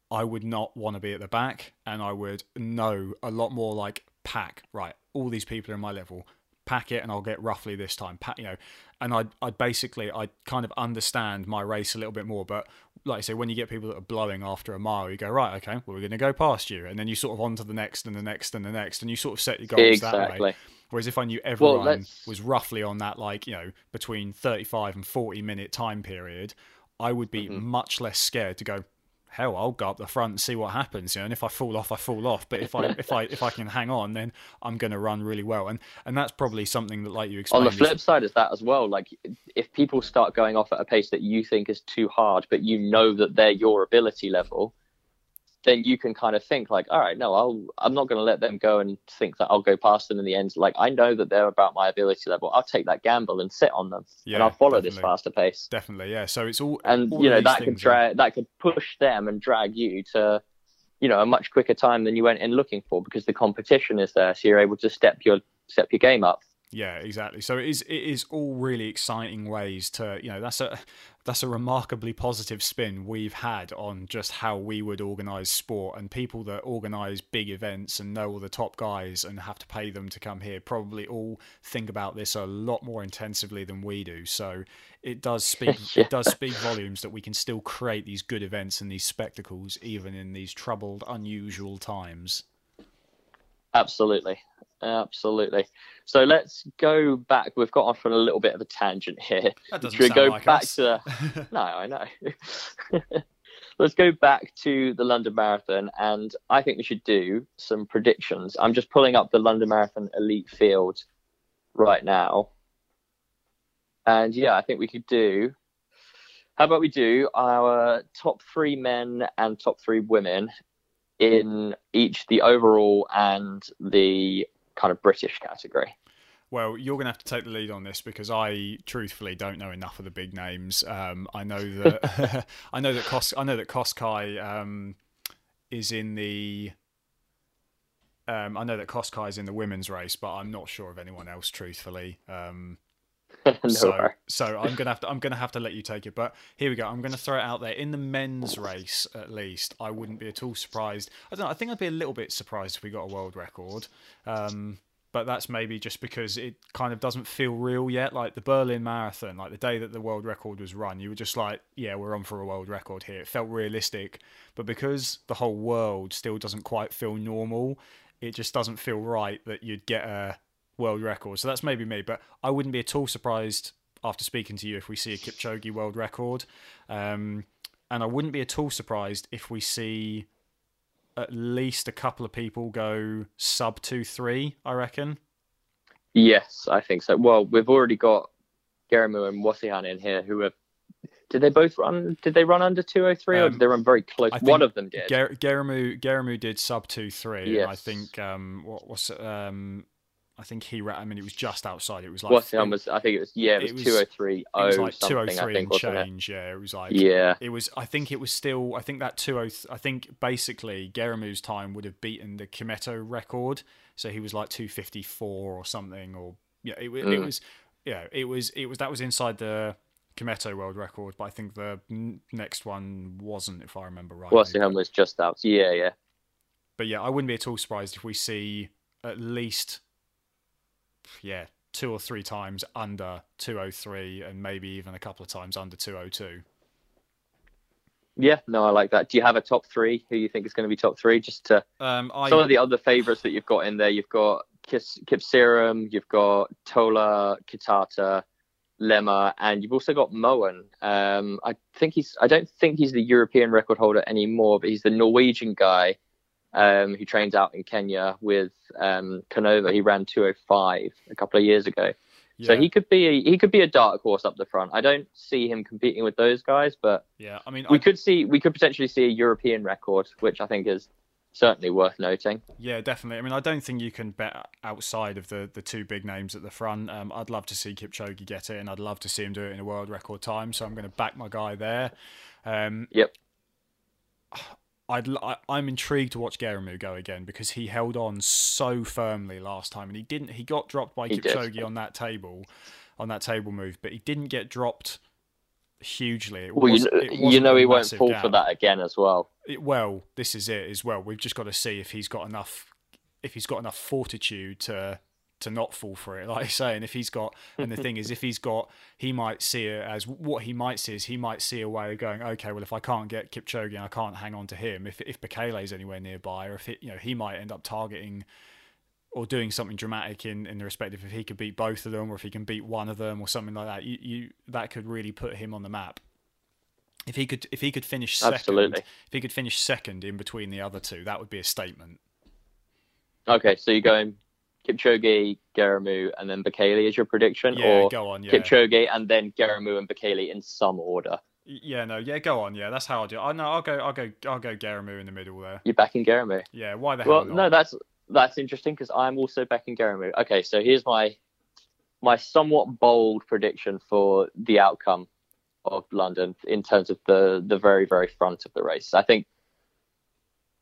I would not want to be at the back, and I would know a lot more like pack. Right, all these people are in my level. Pack it, and I'll get roughly this time. Pack, you know, and I, I basically, I kind of understand my race a little bit more. But like I say, when you get people that are blowing after a mile, you go right, okay, well, we're going to go past you, and then you sort of on to the next and the next and the next, and you sort of set your goals exactly. that way. Whereas if I knew everyone well, was roughly on that, like, you know, between 35 and 40 minute time period, I would be mm-hmm. much less scared to go, hell, I'll go up the front and see what happens. You know, and if I fall off, I fall off. But if I if I if I can hang on, then I'm going to run really well. And and that's probably something that, like you explained. On the flip side is that as well. Like if people start going off at a pace that you think is too hard, but you know that they're your ability level, then you can kind of think like, all right, no, I'll I'm not going to let them go and think that I'll go past them in the end. Like I know that they're about my ability level. I'll take that gamble and sit on them, yeah, and I'll follow definitely. this faster pace. Definitely, yeah. So it's all and all you know that could drag that could push them and drag you to you know a much quicker time than you went in looking for because the competition is there, so you're able to step your step your game up. Yeah, exactly. So it is it is all really exciting ways to you know that's a that's a remarkably positive spin we've had on just how we would organise sport and people that organise big events and know all the top guys and have to pay them to come here probably all think about this a lot more intensively than we do. So it does speak yeah. it does speak volumes that we can still create these good events and these spectacles even in these troubled, unusual times. Absolutely. Absolutely. So let's go back. We've got off on a little bit of a tangent here. That doesn't Should we go like back us. to? no, I know. let's go back to the London Marathon, and I think we should do some predictions. I'm just pulling up the London Marathon elite field right now, and yeah, I think we could do. How about we do our top three men and top three women in each the overall and the kind of British category. Well, you're going to have to take the lead on this because I, truthfully, don't know enough of the big names. Um, I know that I know that Kos- I know that Kosgei um, is in the. Um, I know that Kosgei is in the women's race, but I'm not sure of anyone else. Truthfully, um, no so, so I'm gonna have to I'm gonna have to let you take it. But here we go. I'm gonna throw it out there in the men's race at least. I wouldn't be at all surprised. I don't know. I think I'd be a little bit surprised if we got a world record. Um, but that's maybe just because it kind of doesn't feel real yet. Like the Berlin Marathon, like the day that the world record was run, you were just like, yeah, we're on for a world record here. It felt realistic. But because the whole world still doesn't quite feel normal, it just doesn't feel right that you'd get a world record. So that's maybe me, but I wouldn't be at all surprised after speaking to you if we see a Kipchoge world record. Um, and I wouldn't be at all surprised if we see at least a couple of people go sub two three. I reckon. Yes, I think so. Well, we've already got Geremew and Wasihun in here who have. Did they both run? Did they run under 203 um, or did they run very close? One of them did. Ger- Geremew did sub two three. Yes. I think um, what was um, I think he ran. I mean, it was just outside. It was like What's was. I think it was. Yeah, it was, two oh three. It was like two oh three and change. It? Yeah, it was like. Yeah. It was. I think it was still. I think that two oh. I think basically Geremew's time would have beaten the Kimetto record. So he was like two fifty four or something. Or yeah, it, mm. it was. Yeah, it was. It was. That was inside the Kimetto world record, but I think the next one wasn't, if I remember right. Whatsingham was just out. Yeah, yeah. But yeah, I wouldn't be at all surprised if we see at least yeah, two or three times under 203 and maybe even a couple of times under 202. Yeah, no, I like that. Do you have a top three who you think is going to be top three? Just to um, I... some of the other favourites that you've got in there, you've got Kis- Kipserem, you've got Tola, Kitata, Lemma, and you've also got Moen. Um, I think he's. I don't think he's the European record holder anymore, but he's the Norwegian guy um, who trains out in Kenya with um, Canova. He ran 205 a couple of years ago. Yeah. So he could be a, he could be a dark horse up the front. I don't see him competing with those guys, but yeah, I mean, we I... could see we could potentially see a European record, which I think is certainly worth noting. Yeah, definitely. I mean, I don't think you can bet outside of the the two big names at the front. Um, I'd love to see Kipchoge get it, and I'd love to see him do it in a world record time. So I'm going to back my guy there. Um, yep. I'd, I, am intrigued to watch Geremew go again because he held on so firmly last time, and he didn't. He got dropped by he Kipchoge did. on that table, on that table move, but he didn't get dropped hugely. It well, was, you, you know he won't fall for that again as well. It, well, this is it as well. We've just got to see if he's got enough, if he's got enough fortitude to to not fall for it. Like I say, and if he's got, and the thing is, if he's got, he might see it as what he might see is he might see a way of going, okay, well, if I can't get Kipchoge, I can't hang on to him. If if Bekele is anywhere nearby, or if it, you know, he might end up targeting or doing something dramatic in in the respect of if he could beat both of them, or if he can beat one of them, or something like that. You, you that could really put him on the map. If he could, if he could finish second, Absolutely. if he could finish second in between the other two, that would be a statement. Okay, so you're going Kipchoge, Geremew, and then Bekele is your prediction, yeah, or go on, yeah. Kipchoge and then Geremew and Bekele in some order. Yeah, no, yeah, go on, yeah, that's how I do. It. I know, I'll go, I'll go, I'll go Geremew in the middle there. You're backing Geremew. Yeah, why the hell? Well, no, that's that's interesting because I'm also backing Geremew. Okay, so here's my my somewhat bold prediction for the outcome of London in terms of the the very very front of the race. I think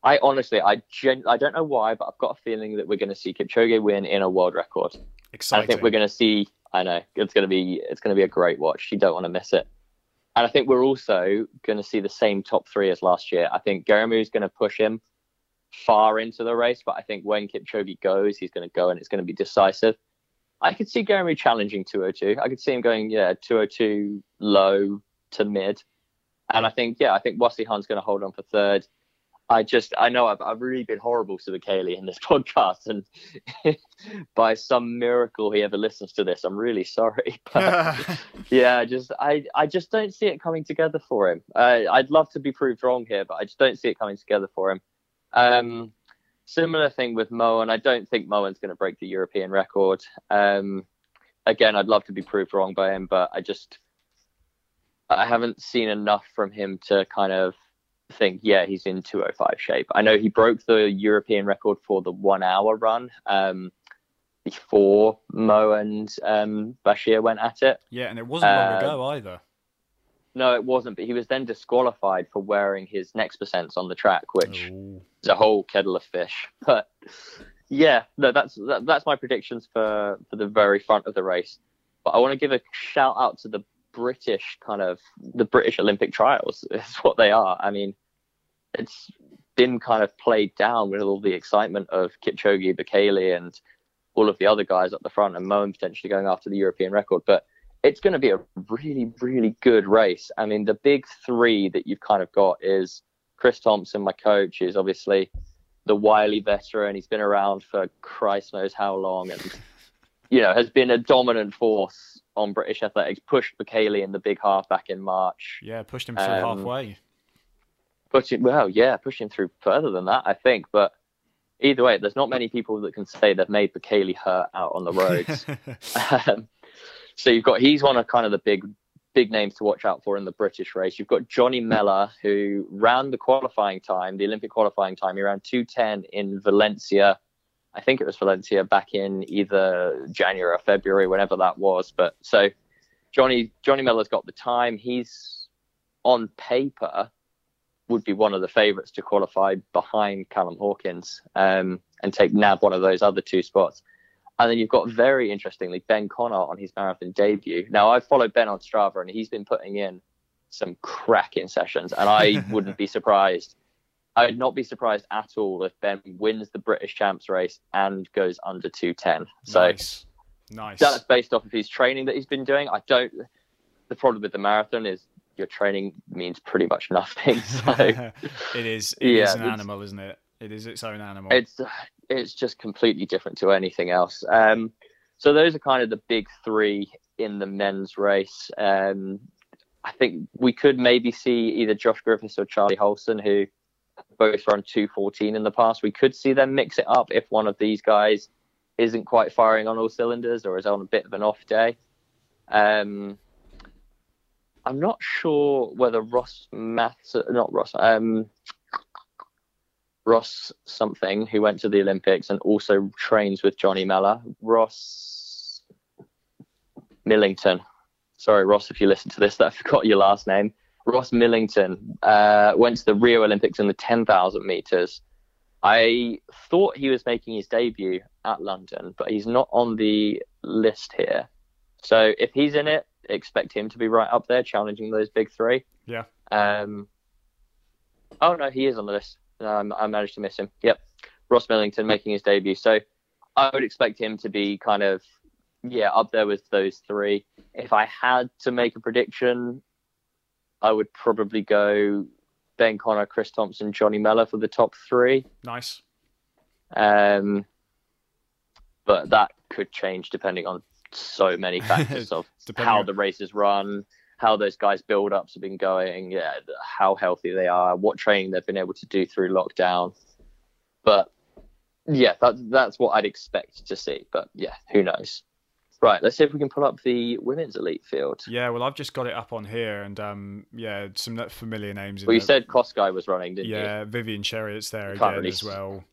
I honestly, I gen- I don't know why, but I've got a feeling that we're going to see Kipchoge win in a world record. Exciting. I think we're going to see. I know it's going to be it's going to be a great watch. You don't want to miss it. And I think we're also going to see the same top three as last year. I think Geremew is going to push him far into the race, but I think when Kipchoge goes, he's going to go and it's going to be decisive. I could see Geremew challenging 202. I could see him going, yeah, 202 low to mid. And I think, yeah, I think Wasihun's going to hold on for third. I just I know I've I've really been horrible to Bekele in this podcast, and by some miracle he ever listens to this, I'm really sorry. But yeah, just I I just don't see it coming together for him. Uh, I'd love to be proved wrong here, but I just don't see it coming together for him. Um, similar thing with Moen. I don't think Moen's going to break the European record. Um, again, I'd love to be proved wrong by him, but I just I haven't seen enough from him to kind of think, yeah, he's in 205 shape. I know he broke the European record for the one hour run um, before Mo and um, Bashir went at it. Yeah, and it wasn't long ago um, either. No, it wasn't, but he was then disqualified for wearing his Nexpercents on the track, which Ooh. is a whole kettle of fish. But yeah, no, that's that, that's my predictions for for the very front of the race. But I want to give a shout out to the British kind of the British Olympic trials is what they are. I mean, it's been kind of played down with all the excitement of Kipchoge, Bekele, and all of the other guys up the front, and Moen potentially going after the European record. But it's going to be a really, really good race. I mean, the big three that you've kind of got is Chris Thompson, my coach, is obviously the wily veteran. He's been around for Christ knows how long, and you know has been a dominant force on British athletics. Pushed Bekele in the big half back in March. Yeah, pushed him through um, halfway. pushing well, yeah, pushing through further than that, I think. But either way, there's not many people that can say they've made Bekele hurt out on the roads. um, so you've got he's one of kind of the big big names to watch out for in the British race. You've got Johnny Mellor, who ran the qualifying time, the Olympic qualifying time. He ran 210 in Valencia. I think it was Valencia back in either January or February, whenever that was. But so Johnny Johnny Mellor's got the time. He's on paper would be one of the favourites to qualify behind Callum Hawkins um, and take nab one of those other two spots. And then you've got very interestingly Ben Connor on his marathon debut. Now I've followed Ben on Strava and he's been putting in some cracking sessions, and I wouldn't be surprised. I would not be surprised at all if Ben wins the British Champs race and goes under 210. So nice. nice. That's based off of his training that he's been doing. I don't. The problem with the marathon is your training means pretty much nothing. So it is. It yeah, is an animal, isn't it? It is its own animal. It's it's just completely different to anything else. Um, so those are kind of the big three in the men's race. Um, I think we could maybe see either Josh Griffiths or Charlie Hulson, who both run 214 in the past. We could see them mix it up if one of these guys isn't quite firing on all cylinders or is on a bit of an off day. Um, I'm not sure whether Ross Maths, not Ross, um, Ross something, who went to the Olympics and also trains with Johnny Mellor. Ross Millington. Sorry, Ross, if you listen to this, that I forgot your last name. Ross Millington uh, went to the Rio Olympics in the 10,000 meters. I thought he was making his debut at London, but he's not on the list here. So if he's in it, expect him to be right up there, challenging those big three. Yeah. Um. Oh no, he is on the list. Um, I managed to miss him. Yep, Ross Millington making his debut. So I would expect him to be kind of yeah up there with those three. If I had to make a prediction, I would probably go Ben Connor, Chris Thompson, Johnny Mellor for the top three. Nice. Um, but that could change depending on so many factors of how the races run, how those guys' build ups have been going, yeah, how healthy they are, what training they've been able to do through lockdown. But yeah, that, that's what I'd expect to see. But yeah, who knows? Right, let's see if we can pull up the women's elite field. Yeah, well, I've just got it up on here, and um, yeah, some familiar names. Well, you said Kosgei was running, didn't yeah, you? Yeah, Vivian Cheruiyot's there again really as well.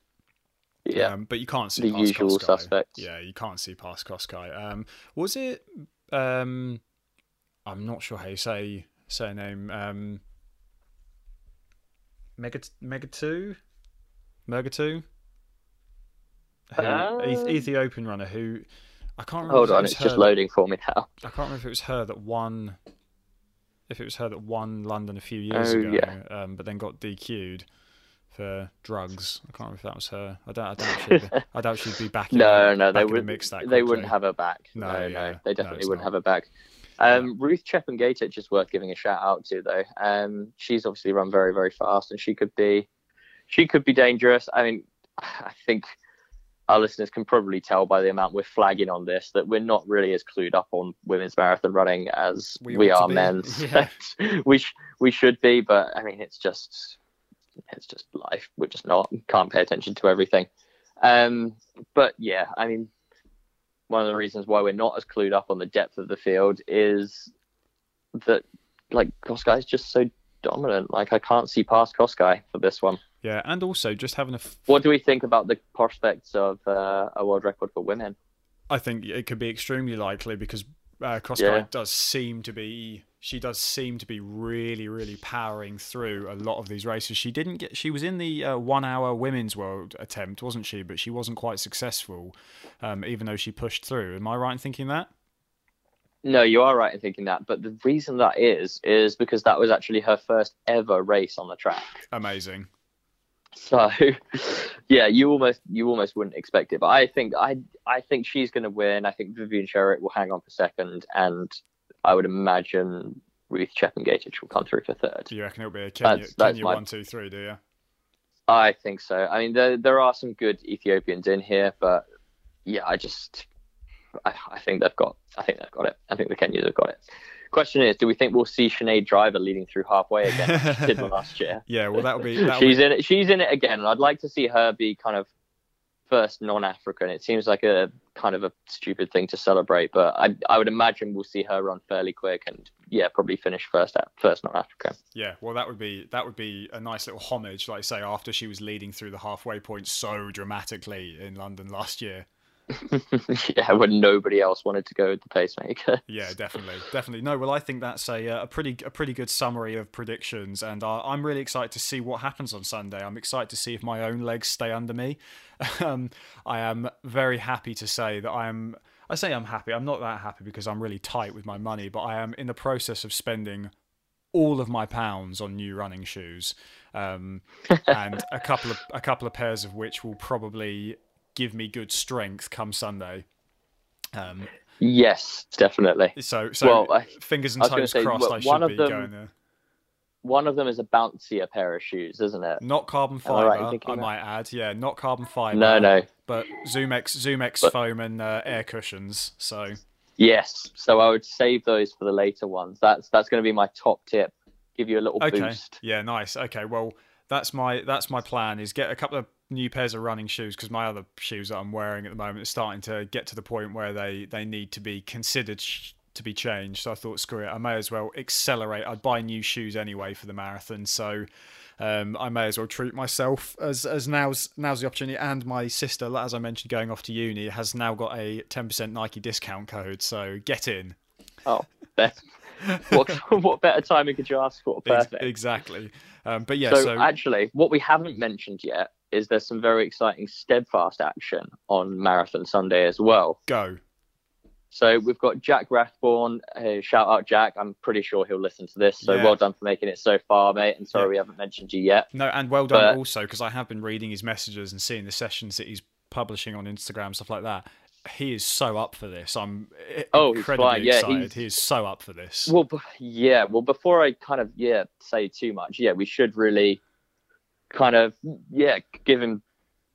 Yeah, um, but you can't see the past usual Kosgei. suspects. Yeah, you can't see past Kosgei. Um, was it? Um, I'm not sure how you say say name. Um, Mega Mega two, Mega two. Uh, Ethiopian runner who I can't remember. Hold on, it's just loading for me now. I can't remember if it was her that won. If it was her that won London a few years oh, ago, yeah. um, but then got DQ'd for drugs. I can't remember if that was her. I doubt. I doubt she'd. Be, I doubt she'd be back. In, no, no, they would. Mix that they wouldn't have her back. No, no, yeah. no they definitely no, wouldn't not. have her back. Um, yeah. Ruth Chepngetich is worth giving a shout out to, though. Um, she's obviously run very, very fast, and she could be, she could be dangerous. I mean, I think our listeners can probably tell by the amount we're flagging on this that we're not really as clued up on women's marathon running as we, we are men's. Yeah. we sh- we should be, but I mean, it's just it's just life. We're just not can't pay attention to everything. Um, but yeah, I mean, one of the reasons why we're not as clued up on the depth of the field is that like Kosgei is just so dominant. Like I can't see past Kosgei for this one. Yeah, and also just having a. F- what do we think about the prospects of uh, a world record for women? I think it could be extremely likely because uh, Kosgei yeah. does seem to be she does seem to be really really powering through a lot of these races she didn't get she was in the uh, one hour women's world attempt wasn't she but she wasn't quite successful um, even though she pushed through am i right in thinking that no you are right in thinking that but the reason that is is because that was actually her first ever race on the track amazing so, yeah, you almost you almost wouldn't expect it, but I think I I think she's going to win. I think Vivian Cheruiyot will hang on for second, and I would imagine Ruth Chepngetich will come through for third. Do you reckon it'll be a Kenya, that's, that's Kenya my... one, two, three? Do you? I think so. I mean, there there are some good Ethiopians in here, but yeah, I just I, I think they've got I think they've got it. I think the Kenyans have got it. Question is, do we think we'll see Sinead Diver leading through halfway again? She did last year. Yeah, well, that'll be. That'll she's be... in it. She's in it again, and I'd like to see her be kind of first non-African. It seems like a kind of a stupid thing to celebrate, but I I would imagine we'll see her run fairly quick and yeah, probably finish first at first non-African. Yeah, well that would be that would be a nice little homage, like I say, after she was leading through the halfway point so dramatically in London last year. yeah, when nobody else wanted to go with the pacemaker. yeah, definitely, definitely. No, well, I think that's a uh, a pretty a pretty good summary of predictions, and uh, I'm really excited to see what happens on Sunday. I'm excited to see if my own legs stay under me. um, I am very happy to say that I am. I say I'm happy. I'm not that happy because I'm really tight with my money, but I am in the process of spending all of my pounds on new running shoes, um, and a couple of a couple of pairs of which will probably give me good strength come Sunday. Um, yes, definitely. So, so well, fingers and toes say, crossed. I should be them, going there. One of them is a bouncier pair of shoes, isn't it? Not carbon fiber. Right I might add. Yeah, not carbon fiber. No, no. But ZoomX, ZoomX but, foam and uh, air cushions. So. Yes, so I would save those for the later ones. That's that's going to be my top tip. Give you a little okay. boost. Yeah, nice. Okay, well, that's my that's my plan. Is get a couple of new pairs of running shoes because my other shoes that I'm wearing at the moment are starting to get to the point where they they need to be considered sh- to be changed. So I thought, screw it, I may as well accelerate. I'd buy new shoes anyway for the marathon, so um, I may as well treat myself as as now's now's the opportunity. And my sister, as I mentioned, going off to uni, has now got a ten percent Nike discount code. So get in. Oh, what what better timing could you ask for? Perfect. Exactly. Um, but yeah, so, so actually, what we haven't mentioned yet is there's some very exciting steadfast action on Marathon Sunday as well. Go. So we've got Jack Rathbone. Uh, shout out Jack. I'm pretty sure he'll listen to this. So yeah. well done for making it so far, mate. And sorry yeah. we haven't mentioned you yet. No, and well done but... also because I have been reading his messages and seeing the sessions that he's publishing on Instagram, stuff like that. He is so up for this. I'm oh, incredibly yeah, excited. He is so up for this. Well, yeah. Well, before I kind of yeah say too much, yeah, we should really kind of yeah give him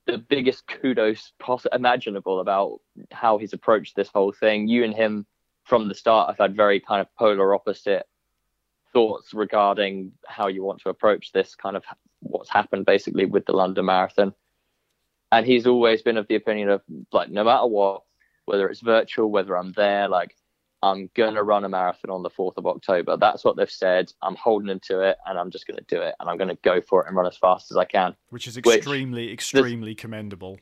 the biggest kudos poss- imaginable about how he's approached this whole thing. You and him from the start have had very kind of polar opposite thoughts regarding how you want to approach this kind of what's happened basically with the London Marathon. And he's always been of the opinion of like no matter what, whether it's virtual, whether I'm there, like I'm going to run a marathon on the 4th of October. That's what they've said. I'm holding them to it and I'm just going to do it and I'm going to go for it and run as fast as I can. Which is extremely, Which, extremely commendable.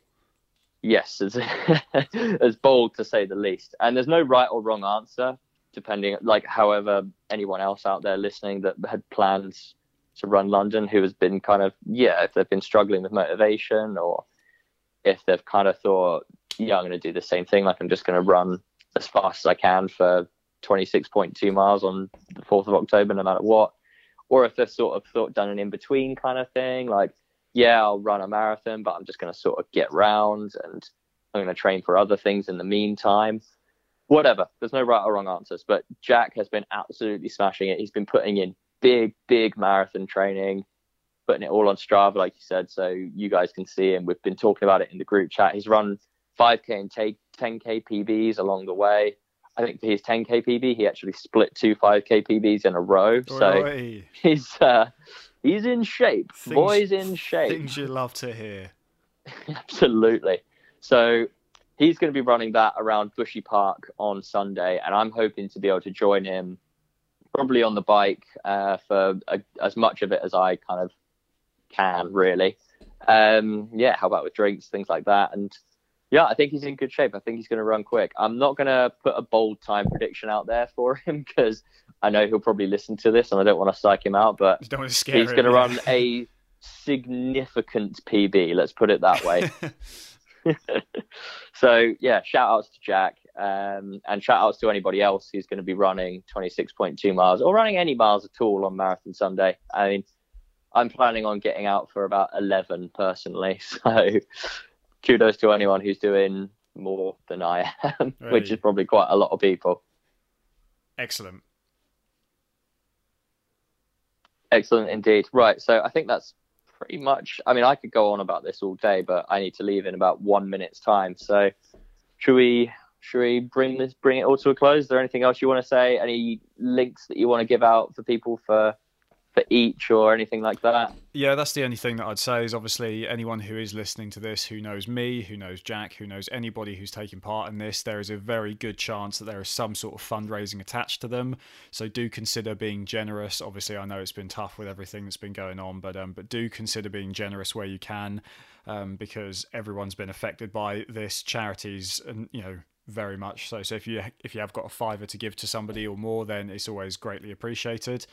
Yes, it's, it's bold to say the least. And there's no right or wrong answer, depending, like, however, anyone else out there listening that had plans to run London who has been kind of, yeah, if they've been struggling with motivation or if they've kind of thought, yeah, I'm going to do the same thing, like, I'm just going to run as fast as I can for 26.2 miles on the 4th of October, no matter what. Or if they've sort of thought done an in between kind of thing, like, yeah, I'll run a marathon, but I'm just going to sort of get round and I'm going to train for other things in the meantime. Whatever. There's no right or wrong answers. But Jack has been absolutely smashing it. He's been putting in big, big marathon training, putting it all on Strava, like you said, so you guys can see him. We've been talking about it in the group chat. He's run 5K and take 10K PBs along the way. I think for his 10K PB, he actually split two 5K PBs in a row. So he's uh, he's in shape. Things, Boy's in shape. Things you love to hear. Absolutely. So he's going to be running that around Bushy Park on Sunday, and I'm hoping to be able to join him probably on the bike uh, for a, as much of it as I kind of can, really. Um, yeah, how about with drinks, things like that, and yeah, I think he's in good shape. I think he's going to run quick. I'm not going to put a bold time prediction out there for him because I know he'll probably listen to this and I don't want to psych him out, but he's going to run a significant PB, let's put it that way. so, yeah, shout outs to Jack um, and shout outs to anybody else who's going to be running 26.2 miles or running any miles at all on Marathon Sunday. I mean, I'm planning on getting out for about 11 personally. So, kudos to anyone who's doing more than I am, really? which is probably quite a lot of people. Excellent. Excellent indeed. Right, so I think that's pretty much. I mean, I could go on about this all day, but I need to leave in about one minute's time. So, should we should we bring this bring it all to a close? Is there anything else you want to say? Any links that you want to give out for people for for each or anything like that? Yeah, that's the only thing that I'd say is obviously anyone who is listening to this who knows me, who knows Jack, who knows anybody who's taking part in this, there is a very good chance that there is some sort of fundraising attached to them. So do consider being generous. Obviously, I know it's been tough with everything that's been going on, but um, but do consider being generous where you can, um, because everyone's been affected by this. Charities and you know very much so. So if you if you have got a fiver to give to somebody or more, then it's always greatly appreciated.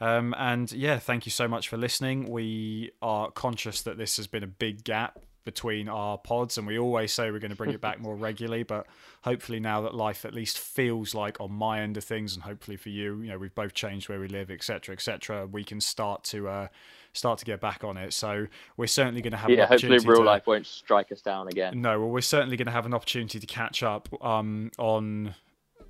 Um, and yeah, thank you so much for listening. We are conscious that this has been a big gap between our pods and we always say we're going to bring it back more regularly but hopefully now that life at least feels like on my end of things and hopefully for you you know we've both changed where we live etc etc we can start to uh, start to get back on it. So we're certainly going to have. Yeah, hopefully real to, life won't strike us down again. No, well, we're certainly going to have an opportunity to catch up um, on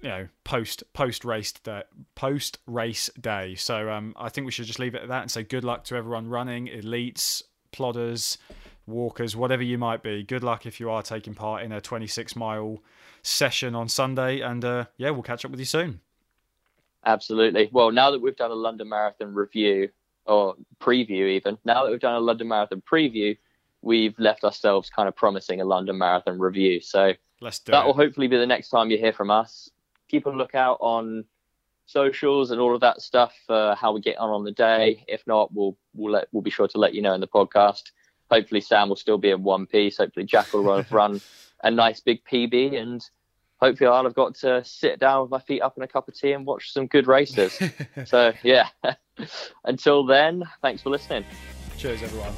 you know post post race day post race day. So um, I think we should just leave it at that and say good luck to everyone running, elites, plodders, walkers, whatever you might be. Good luck if you are taking part in a 26 mile session on Sunday, and uh, yeah, we'll catch up with you soon. Absolutely. Well, now that we've done a London Marathon review, or preview even. Now that we've done a London Marathon preview, we've left ourselves kind of promising a London Marathon review. So that will hopefully be the next time you hear from us. Keep a lookout on socials and all of that stuff for how we get on on the day. If not, we'll we'll let we'll be sure to let you know in the podcast. Hopefully, Sam will still be in one piece. Hopefully, Jack will run, run a nice big PB, and hopefully I'll have got to sit down with my feet up in a cup of tea and watch some good races. so yeah, until then, thanks for listening. Cheers, everyone.